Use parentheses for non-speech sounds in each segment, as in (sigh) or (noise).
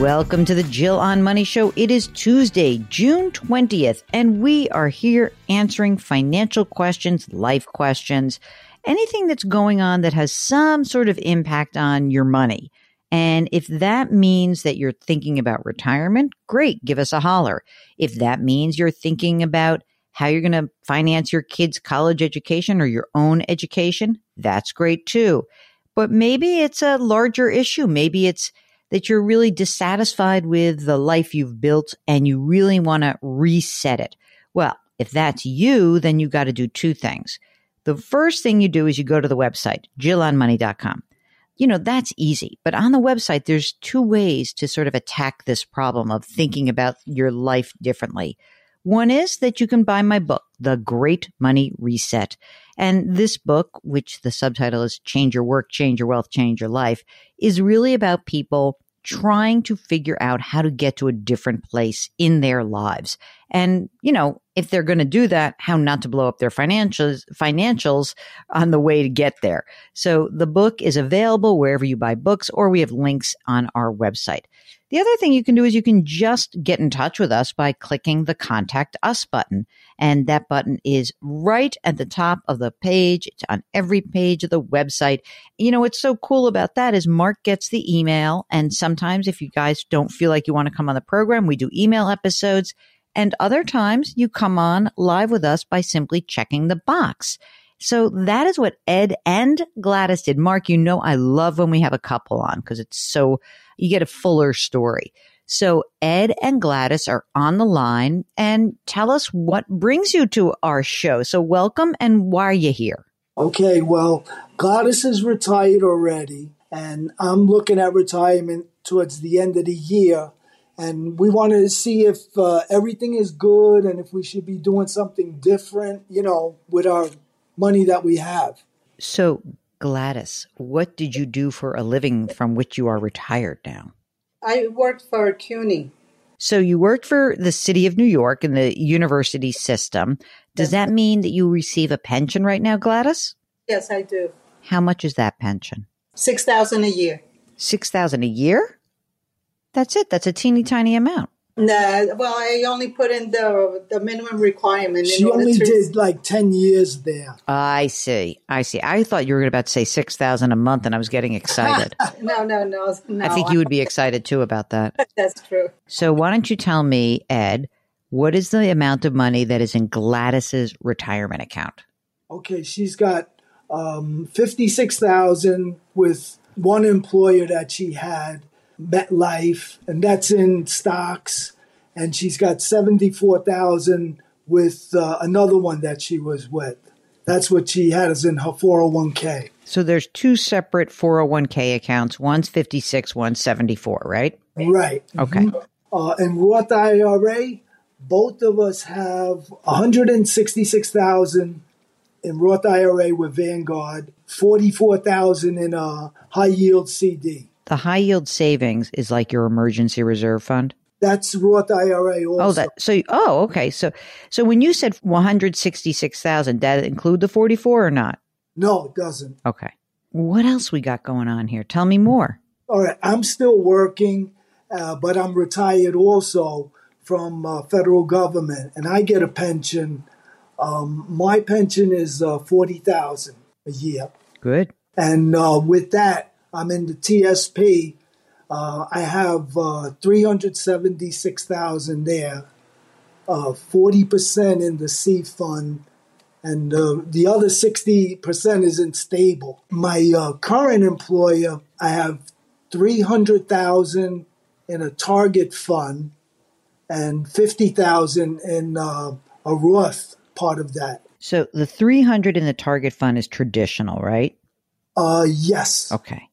Welcome to the Jill on Money Show. It is Tuesday, June 20th, and we are here answering financial questions, life questions, anything that's going on that has some sort of impact on your money. And if that means that you're thinking about retirement, great, give us a holler. If that means you're thinking about how you're going to finance your kids' college education or your own education, that's great too. But maybe it's a larger issue. Maybe it's that you're really dissatisfied with the life you've built and you really want to reset it. Well, if that's you, then you got to do two things. The first thing you do is you go to the website, jillonmoney.com. You know, that's easy. But on the website, there's two ways to sort of attack this problem of thinking about your life differently. One is that you can buy my book, The Great Money Reset. And this book, which the subtitle is Change Your Work, Change Your Wealth, Change Your Life, is really about people trying to figure out how to get to a different place in their lives. And, you know, if they're going to do that, how not to blow up their financials, financials on the way to get there. So the book is available wherever you buy books or we have links on our website. The other thing you can do is you can just get in touch with us by clicking the contact us button. And that button is right at the top of the page. It's on every page of the website. You know, what's so cool about that is Mark gets the email. And sometimes if you guys don't feel like you want to come on the program, we do email episodes. And other times you come on live with us by simply checking the box. So that is what Ed and Gladys did. Mark, you know, I love when we have a couple on because it's so, you get a fuller story. So Ed and Gladys are on the line and tell us what brings you to our show. So welcome and why are you here? Okay, well, Gladys is retired already and I'm looking at retirement towards the end of the year. And we wanted to see if uh, everything is good and if we should be doing something different, you know, with our money that we have. So, Gladys, what did you do for a living from which you are retired now? I worked for CUNY. So, you worked for the city of New York in the university system. Does that mean that you receive a pension right now, Gladys? Yes, I do. How much is that pension? 6000 a year. 6000 a year? That's it. That's a teeny tiny amount. No, well, I only put in the the minimum requirement. She only to... did like ten years there. I see. I see. I thought you were about to say six thousand a month, and I was getting excited. (laughs) no, no, no, no. I think you would be excited too about that. (laughs) That's true. So, why don't you tell me, Ed, what is the amount of money that is in Gladys's retirement account? Okay, she's got um, fifty six thousand with one employer that she had MetLife, and that's in stocks. And she's got 74,000 with uh, another one that she was with. That's what she has in her 401k. So there's two separate 401k accounts. One's 56, one's 74, right? Right. Okay. Mm-hmm. Uh, in Roth IRA, both of us have 166,000 in Roth IRA with Vanguard, 44,000 in a high yield CD. The high yield savings is like your emergency reserve fund. That's Roth IRA also. Oh, that so. Oh, okay. So, so when you said one hundred sixty six thousand, that include the forty four or not? No, it doesn't. Okay. What else we got going on here? Tell me more. All right, I'm still working, uh, but I'm retired also from uh, federal government, and I get a pension. Um, my pension is uh, forty thousand a year. Good. And uh, with that, I'm in the TSP. Uh, I have uh, 376,000 there, uh, 40% in the C fund, and uh, the other 60% is in stable. My uh, current employer, I have 300,000 in a target fund and 50,000 in uh, a Roth part of that. So the 300 in the target fund is traditional, right? Uh, yes. Okay.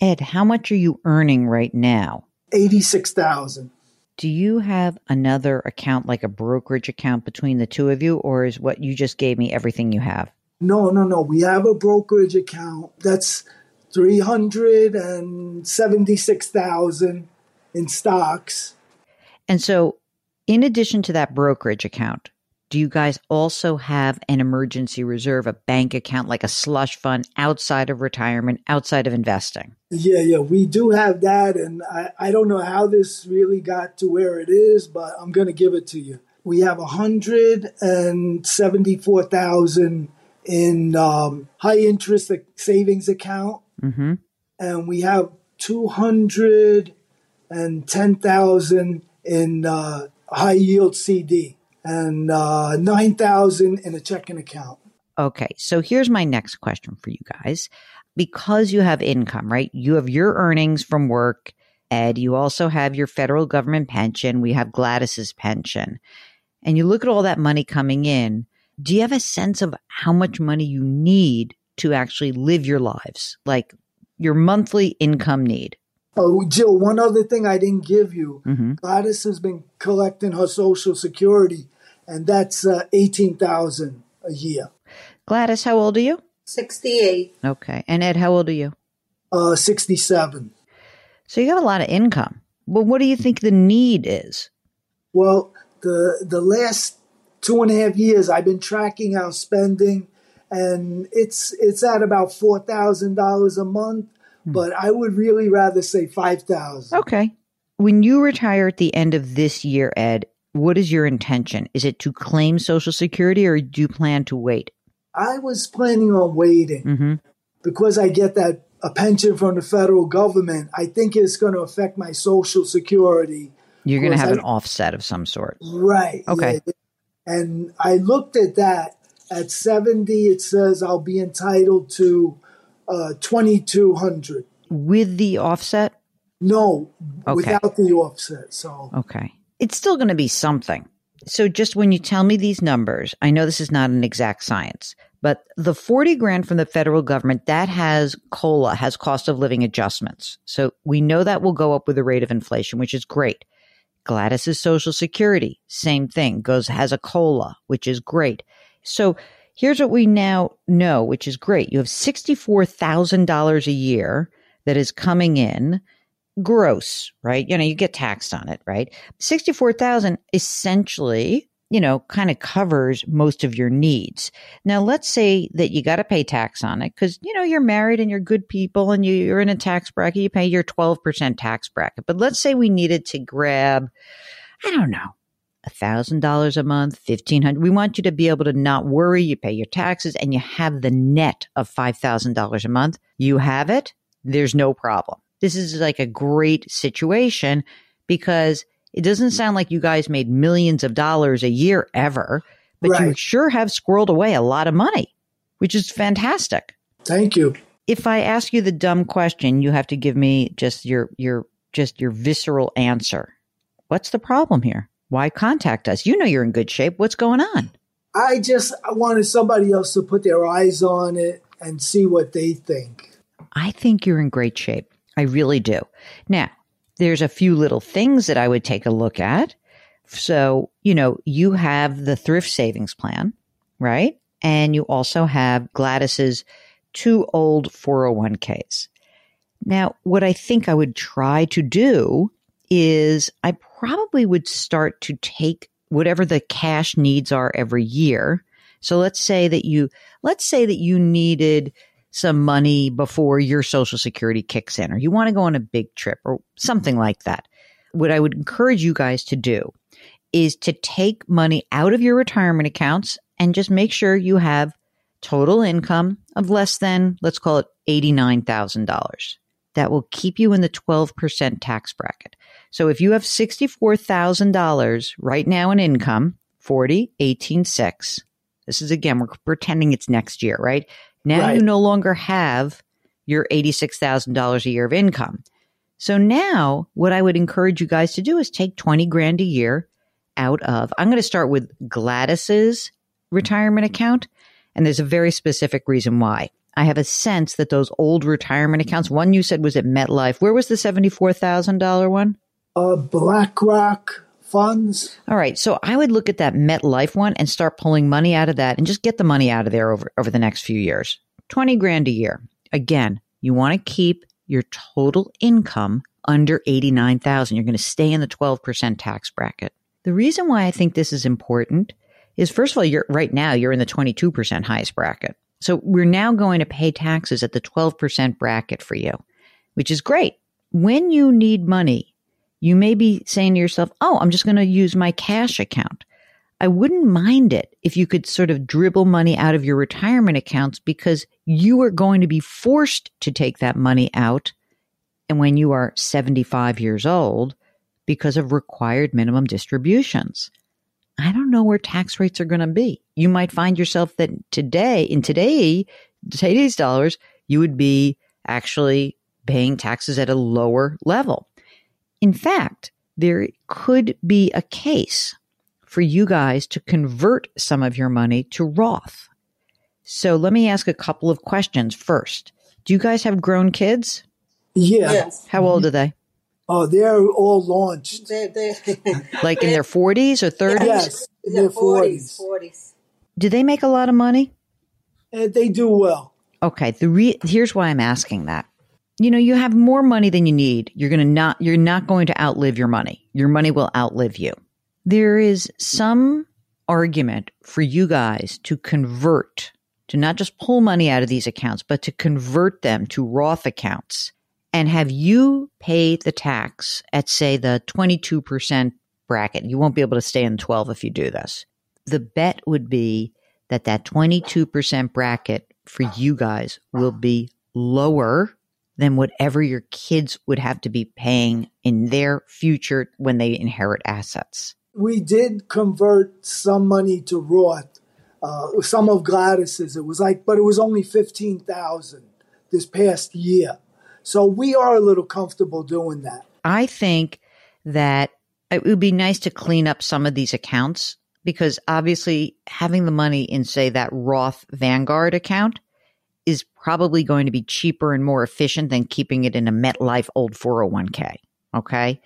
Ed, how much are you earning right now? 86,000. Do you have another account, like a brokerage account between the two of you, or is what you just gave me everything you have? No, no, no. We have a brokerage account that's 376,000 in stocks. And so, in addition to that brokerage account, do you guys also have an emergency reserve, a bank account, like a slush fund outside of retirement, outside of investing? Yeah, yeah, we do have that. And I, I don't know how this really got to where it is, but I'm going to give it to you. We have 174,000 in um, high interest savings account. Mm-hmm. And we have 210,000 in uh, high yield CD and uh, 9,000 in a checking account. Okay. So here's my next question for you guys. Because you have income, right? You have your earnings from work. Ed, you also have your federal government pension. We have Gladys's pension. And you look at all that money coming in. Do you have a sense of how much money you need to actually live your lives? Like your monthly income need? Oh, Jill, one other thing I didn't give you. Mm-hmm. Gladys has been collecting her Social Security, and that's uh, 18000 a year. Gladys, how old are you? 68. Okay. And Ed, how old are you? Uh, 67. So you have a lot of income. But what do you think the need is? Well, the the last two and a half years, I've been tracking our spending, and it's it's at about four thousand dollars a month. But I would really rather say five thousand. Okay. When you retire at the end of this year, Ed, what is your intention? Is it to claim Social Security or do you plan to wait? I was planning on waiting Mm-hmm. because I get that a pension from the federal government. I think it's going to affect my Social Security. You're going to have I- an offset of some sort. Right. Okay. yeah. And I looked at that. At 70, it says I'll be entitled to uh, 2200 With the offset? No, Okay. without the offset. So Okay. It's still going to be something. So just when you tell me these numbers, I know this is not an exact science, but the 40 grand from the federal government, that has COLA, has cost of living adjustments. So we know that will go up with the rate of inflation, which is great. Gladys's social security, same thing, goes, has a COLA, which is great. So here's what we now know, which is great. You have $64,000 a year that is coming in gross, right? You know, you get taxed on it, right? 64,000 essentially, you know, kind of covers most of your needs. Now, let's say that you got to pay tax on it because, you know, you're married and you're good people and you, you're in a tax bracket, you pay your 12% tax bracket. But let's say we needed to grab, I don't know, $1,000 a month, 1500 We want you to be able to not worry. You pay your taxes and you have the net of $5,000 a month. You have it. There's no problem. This is like a great situation because it doesn't mm. sound like you guys made millions of dollars a year ever, but you sure have squirreled away a lot of money, which is fantastic. thank you. If I ask you the dumb question, you have to give me just your your just your visceral answer. What's the problem here? Why contact us? You know you're in good shape. What's going on? I just I wanted somebody else to put their eyes on it and see what they think. I think you're in great shape. I really do. Now, there's a few little things that I would take a look at. So, you know, you have the thrift savings plan, right? And you also have Gladys's two old 401ks. Now, what I think I would try to do is I probably would start to take whatever the cash needs are every year. So let's say that you, let's say that you needed some money before your social security kicks in or you want to go on a big trip or something like that. What I would encourage you guys to do is to take money out of your retirement accounts and just make sure you have total income of less than, let's call it $89,000. that will keep you in the 12% tax bracket. So if you have $64,000 right now in income, 40, 18, 6. This is again, we're pretending it's next year, right? Now Right. you no longer have your $86,000 a year of income. So now what I would encourage you guys to do is take 20 grand a year out of, I'm going to start with Gladys's retirement account. And there's a very specific reason why. I have a sense that those old retirement accounts, one you said was at MetLife. Where was the $74,000 one? Uh, BlackRock funds. All right. So I would look at that MetLife one and start pulling money out of that and just get the money out of there over, over the next few years. 20 grand a year. Again, you want to keep your total income under 89,000. You're going to stay in the 12% tax bracket. The reason why I think this is important is first of all, you're right now, you're in the 22% highest bracket. So we're now going to pay taxes at the 12% bracket for you, which is great. When you need money, you may be saying to yourself, Oh, I'm just going to use my cash account. I wouldn't mind it if you could sort of dribble money out of your retirement accounts because you are going to be forced to take that money out. And when you are 75 years old, because of required minimum distributions. I don't know where tax rates are going to be. You might find yourself that today, in today, today's dollars, you would be actually paying taxes at a lower level. In fact, there could be a case for you guys to convert some of your money to Roth. So let me ask a couple of questions first. Do you guys have grown kids? Yeah. Yes. How old are they? Oh, they're all launched. (laughs) They, they, (laughs) Like in their 40s or 30s? Yes, in their 40s. 40s. Do they make a lot of money? And they do well. Okay, the re- here's why I'm asking that. You know, you have more money than you need. You're going to not you're not going to outlive your money. Your money will outlive you. There is some argument for you guys to convert to not just pull money out of these accounts, but to convert them to Roth accounts and have you pay the tax at say the 22% bracket. You won't be able to stay in 12 if you do this. The bet would be that that 22% bracket for you guys will be lower than whatever your kids would have to be paying in their future when they inherit assets. We did convert some money to Roth. Uh, some of Gladys's, it was like, but it was only fifteen thousand this past year. So we are a little comfortable doing that. I think that it would be nice to clean up some of these accounts because obviously having the money in, say, that Roth Vanguard account is probably going to be cheaper and more efficient than keeping it in a MetLife old 401k. Okay.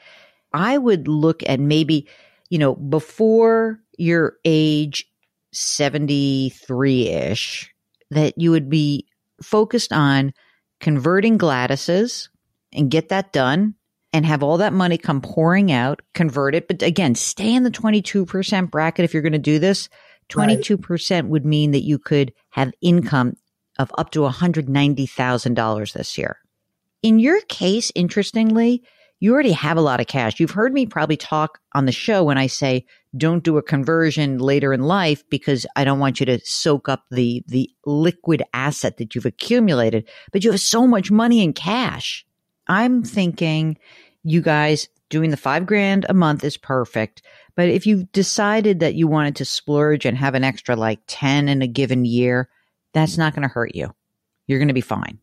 I would look at maybe, you know, before your age 73 ish, that you would be focused on converting Gladys's and get that done and have all that money come pouring out, convert it. But again, stay in the 22% bracket if you're going to do this. 22% would mean that you could have income of up to $190,000 this year. In your case, interestingly, you already have a lot of cash. You've heard me probably talk on the show when I say don't do a conversion later in life because I don't want you to soak up the the liquid asset that you've accumulated, but you have so much money in cash. I'm thinking you guys doing the 5 grand a month is perfect, but if you decided that you wanted to splurge and have an extra like 10 in a given year, that's not going to hurt you. You're going to be fine.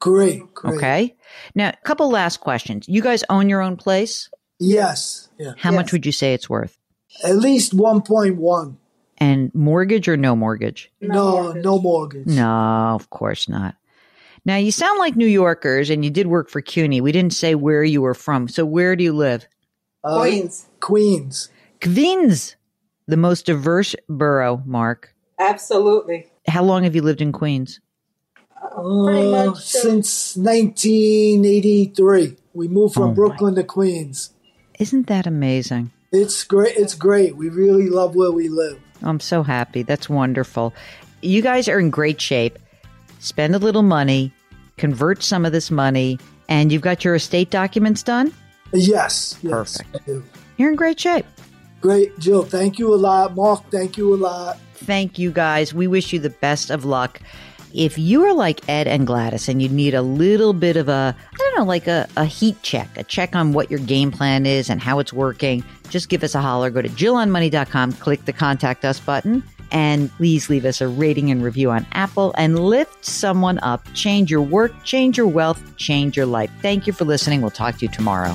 Great, great. Okay. Now, a couple last questions. You guys own your own place? Yes. Yeah. How Yes. much would you say it's worth? At least 1.1. And mortgage or no mortgage? No, mortgage. no mortgage. No, of course not. Now, you sound like New Yorkers and you did work for CUNY. We didn't say where you were from. So, where do you live? Uh, Queens. Queens. Queens, the most diverse borough, Mark. Absolutely. How long have you lived in Queens? Uh, much, uh, since 1983. We moved from Oh my. Brooklyn to Queens. Isn't that amazing? It's great. It's great. We really love where we live. I'm so happy. That's wonderful. You guys are in great shape. Spend a little money, convert some of this money, and you've got your estate documents done? Yes. yes Perfect. I do. You're in great shape. Great, Jill. Thank you a lot. Mark, thank you a lot. Thank you guys. We wish you the best of luck. if you are like Ed and Gladys and you need a little bit of a, I don't know, like a, a heat check, a check on what your game plan is and how it's working, just give us a holler. Go to JillOnMoney.com, click the contact us button, and please leave us a rating and review on Apple and lift someone up. Change your work, change your wealth, change your life. Thank you for listening. We'll talk to you tomorrow.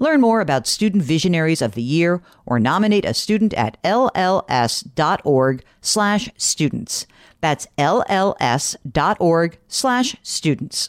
Learn more about Student Visionaries of the Year or nominate a student at lls.org slash students. That's lls.org slash students.